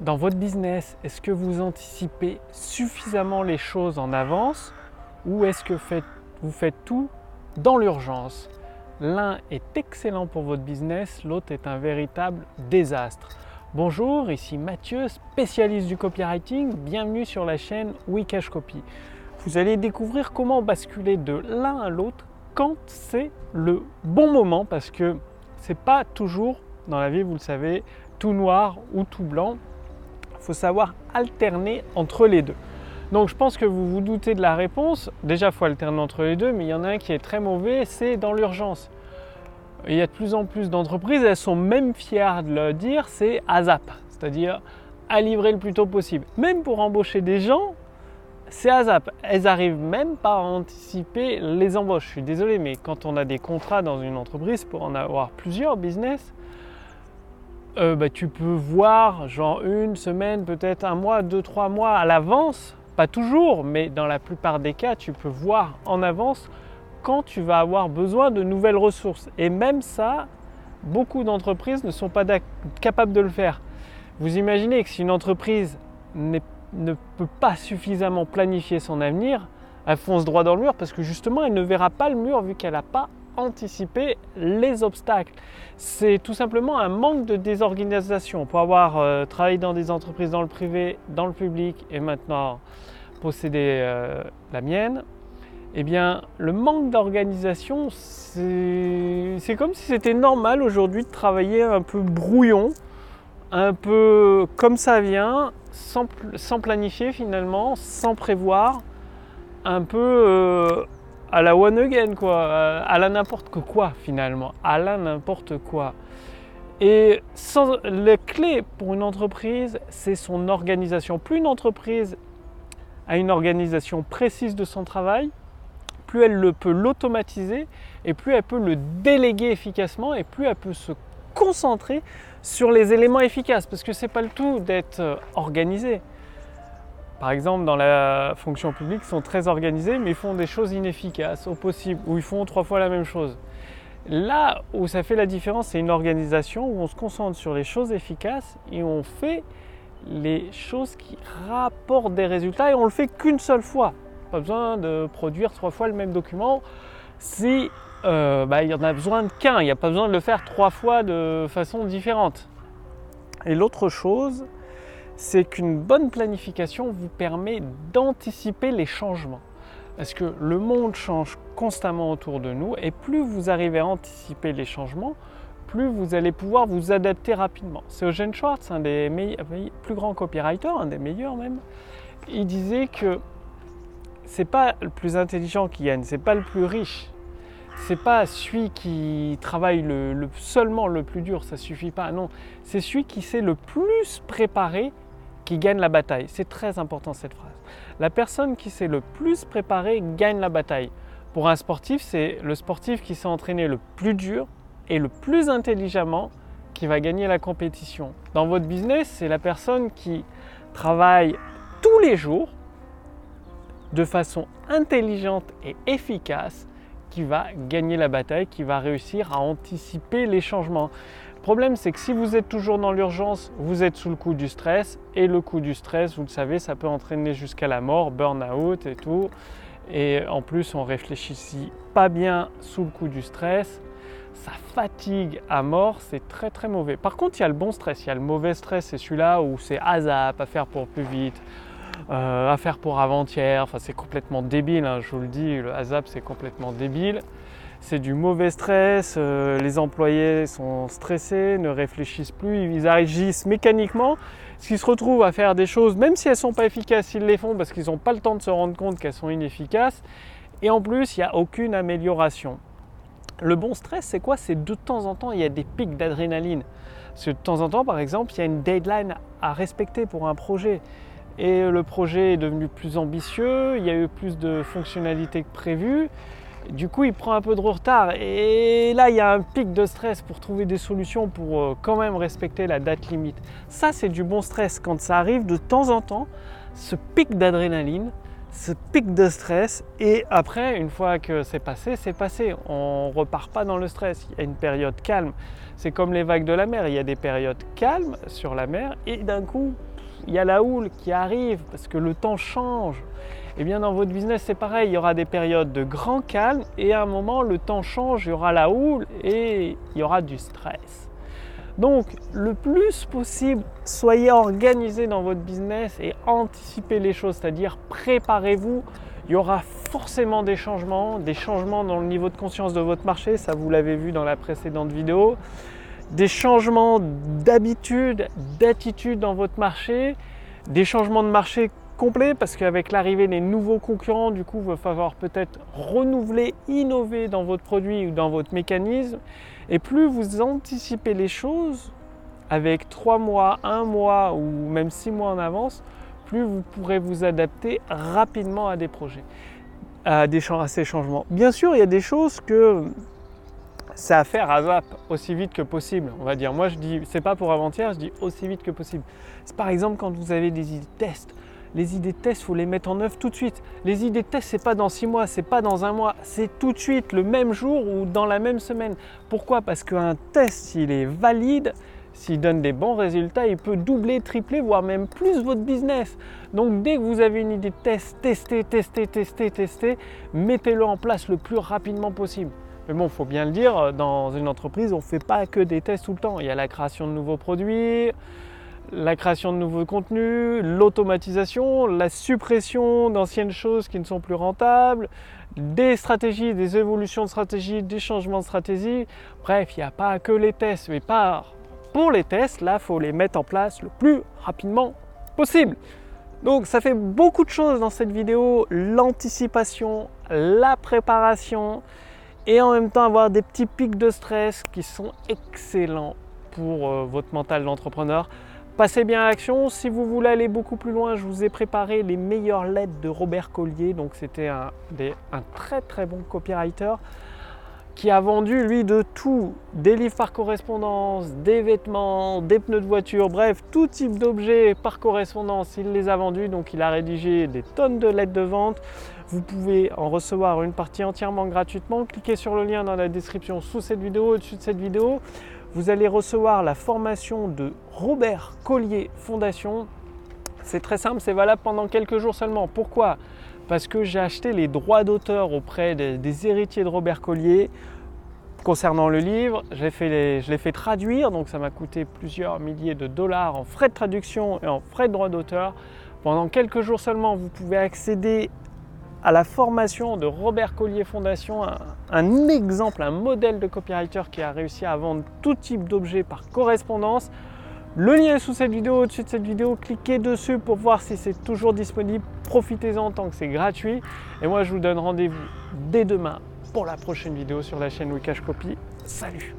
dans votre business, est-ce que vous anticipez suffisamment les choses en avance ou est-ce que vous faites tout dans l'urgence? L'un est excellent pour votre business, l'autre est un véritable désastre. Bonjour, ici Mathieu, spécialiste du copywriting. Bienvenue sur la chaîne Wikash Copy. Vous allez découvrir comment basculer de l'un à l'autre quand c'est le bon moment parce que c'est pas toujours dans la vie, vous le savez, tout noir ou tout blanc. Faut savoir alterner entre les deux. Donc je pense que vous vous doutez de la réponse. Déjà, il faut alterner entre les deux, mais il y en a un qui est très mauvais, c'est dans l'urgence. Il y a de plus en plus d'entreprises, elles sont même fières de le dire, c'est ASAP, c'est-à-dire à livrer le plus tôt possible. Même pour embaucher des gens, c'est ASAP. Elles arrivent même pas à anticiper les embauches. Je suis désolé, mais quand on a des contrats dans une entreprise, pour en avoir plusieurs business, euh, bah, tu peux voir genre une semaine, peut-être un mois, deux, trois mois à l'avance. Pas toujours, mais dans la plupart des cas, tu peux voir en avance quand tu vas avoir besoin de nouvelles ressources. Et même ça, beaucoup d'entreprises ne sont pas capables de le faire. Vous imaginez que si une entreprise ne peut pas suffisamment planifier son avenir, elle fonce droit dans le mur parce que justement, elle ne verra pas le mur vu qu'elle n'a pas anticiper les obstacles. C'est tout simplement un manque de désorganisation. Pour avoir euh, travaillé dans des entreprises dans le privé, dans le public et maintenant posséder euh, la mienne, eh bien, le manque d'organisation, c'est comme si c'était normal aujourd'hui de travailler un peu brouillon, un peu comme ça vient, sans, sans planifier finalement, sans prévoir, un peu euh, à la one again, quoi, à la n'importe quoi finalement, à la n'importe quoi. Et sans, la clé pour une entreprise, c'est son organisation. Plus une entreprise a une organisation précise de son travail, plus elle le peut l'automatiser et plus elle peut le déléguer efficacement et plus elle peut se concentrer sur les éléments efficaces parce que c'est pas le tout d'être euh, organisé. Par exemple, dans la fonction publique, sont très organisés, mais font des choses inefficaces au possible, ou ils font trois fois la même chose. Là où ça fait la différence, c'est une organisation où on se concentre sur les choses efficaces et on fait les choses qui rapportent des résultats et on le fait qu'une seule fois. Pas besoin de produire trois fois le même document si euh, bah, il y en a besoin de qu'un. Il n'y a pas besoin de le faire trois fois de façon différente. Et l'autre chose, c'est qu'une bonne planification vous permet d'anticiper les changements. Parce que le monde change constamment autour de nous et plus vous arrivez à anticiper les changements, plus vous allez pouvoir vous adapter rapidement. C'est Eugene Schwartz, un des plus grands copywriters, un des meilleurs même. Il disait que c'est pas le plus intelligent qui gagne, c'est pas le plus riche, c'est pas celui qui travaille le, seulement le plus dur, ça suffit pas. Non, c'est celui qui s'est le plus préparé qui gagne la bataille. C'est très important cette phrase. La personne qui s'est le plus préparée gagne la bataille. Pour un sportif, c'est le sportif qui s'est entraîné le plus dur et le plus intelligemment qui va gagner la compétition. Dans votre business, c'est la personne qui travaille tous les jours de façon intelligente et efficace qui va gagner la bataille, qui va réussir à anticiper les changements. Le problème, c'est que si vous êtes toujours dans l'urgence, vous êtes sous le coup du stress. Et le coup du stress, vous le savez, ça peut entraîner jusqu'à la mort, burn-out et tout. Et en plus, on réfléchit pas bien sous le coup du stress. Ça fatigue à mort, c'est très très mauvais. Par contre, il y a le bon stress, il y a le mauvais stress, c'est celui-là où c'est ASAP, à faire pour plus vite, euh, à faire pour avant-hier. Enfin, c'est complètement débile, hein, je vous le dis, le ASAP c'est complètement débile c'est du mauvais stress, euh, les employés sont stressés, ne réfléchissent plus, ils agissent mécaniquement, ce qui se retrouvent à faire des choses, même si elles ne sont pas efficaces, ils les font parce qu'ils n'ont pas le temps de se rendre compte qu'elles sont inefficaces, et en plus, il n'y a aucune amélioration. Le bon stress, c'est quoi? C'est de temps en temps, il y a des pics d'adrénaline. Parce de temps en temps, par exemple, il y a une deadline à respecter pour un projet. Et le projet est devenu plus ambitieux, il y a eu plus de fonctionnalités que prévu. Du coup, il prend un peu de retard et là, il y a un pic de stress pour trouver des solutions pour euh, quand même respecter la date limite. Ça, c'est du bon stress. Quand ça arrive de temps en temps, ce pic d'adrénaline, ce pic de stress et après, une fois que c'est passé, c'est passé. On repart pas dans le stress. Il y a une période calme. C'est comme les vagues de la mer. Il y a des périodes calmes sur la mer et d'un coup, il y a la houle qui arrive parce que le temps change. Eh bien dans votre business, c'est pareil. Il y aura des périodes de grand calme et à un moment, le temps change, il y aura la houle et il y aura du stress. Donc, le plus possible, soyez organisé dans votre business et anticipez les choses, c'est-à-dire préparez-vous. Il y aura forcément des changements, des changements dans le niveau de conscience de votre marché, ça vous l'avez vu dans la précédente vidéo, des changements d'habitude, d'attitude dans votre marché, des changements de marché complets parce qu'avec l'arrivée des nouveaux concurrents, du coup, il va falloir peut-être renouveler, innover dans votre produit ou dans votre mécanisme. Et plus vous anticipez les choses avec 3 mois, 1 mois ou même 6 mois en avance, plus vous pourrez vous adapter rapidement à des projets, à, des, ces changements. Bien sûr, il y a des choses que c'est à faire à ZAP aussi vite que possible. On va dire, moi je dis, c'est pas pour avant-hier, je dis aussi vite que possible. Par exemple quand vous avez des idées de test les idées de test, il faut les mettre en œuvre tout de suite. Les idées de test, c'est pas dans six mois, c'est pas dans un mois, c'est tout de suite, le même jour ou dans la même semaine. Pourquoi? Parce qu'un test, s'il est valide, s'il donne des bons résultats, il peut doubler, tripler, voire même plus votre business. Donc dès que vous avez une idée de test, testez, testez, testez, testez, mettez-le en place le plus rapidement possible. Mais bon, il faut bien le dire, dans une entreprise, on ne fait pas que des tests tout le temps. Il y a la création de nouveaux produits, la création de nouveaux contenus, l'automatisation, la suppression d'anciennes choses qui ne sont plus rentables, des stratégies, des évolutions de stratégie, des changements de stratégie. Bref, il n'y a pas que les tests, mais pas pour les tests, là, il faut les mettre en place le plus rapidement possible. Donc ça fait beaucoup de choses dans cette vidéo, l'anticipation, la préparation et en même temps avoir des petits pics de stress qui sont excellents pour euh, votre mental d'entrepreneur. Passez bien à l'action. Si vous voulez aller beaucoup plus loin, je vous ai préparé les meilleures lettres de Robert Collier. Donc c'était un, très très bon copywriter qui a vendu lui de tout, des livres par correspondance, des vêtements, des pneus de voiture, bref, tout type d'objets par correspondance, il les a vendus, donc il a rédigé des tonnes de lettres de vente. Vous pouvez en recevoir une partie entièrement gratuitement. Cliquez sur le lien dans la description sous cette vidéo, au-dessus de cette vidéo vous allez recevoir la formation de Robert Collier Fondation. C'est très simple, c'est valable pendant quelques jours seulement. Pourquoi? Parce que j'ai acheté les droits d'auteur auprès des, héritiers de Robert Collier concernant le livre. je l'ai fait traduire, donc ça m'a coûté plusieurs milliers de dollars en frais de traduction et en frais de droits d'auteur. Pendant quelques jours seulement, vous pouvez accéder à la formation de Robert Collier Fondation, un, exemple, un modèle de copywriter qui a réussi à vendre tout type d'objets par correspondance. Le lien est sous cette vidéo, au-dessus de cette vidéo, cliquez dessus pour voir si c'est toujours disponible. Profitez-en tant que c'est gratuit. Et moi, je vous donne rendez-vous dès demain pour la prochaine vidéo sur la chaîne Wikash Copy. Salut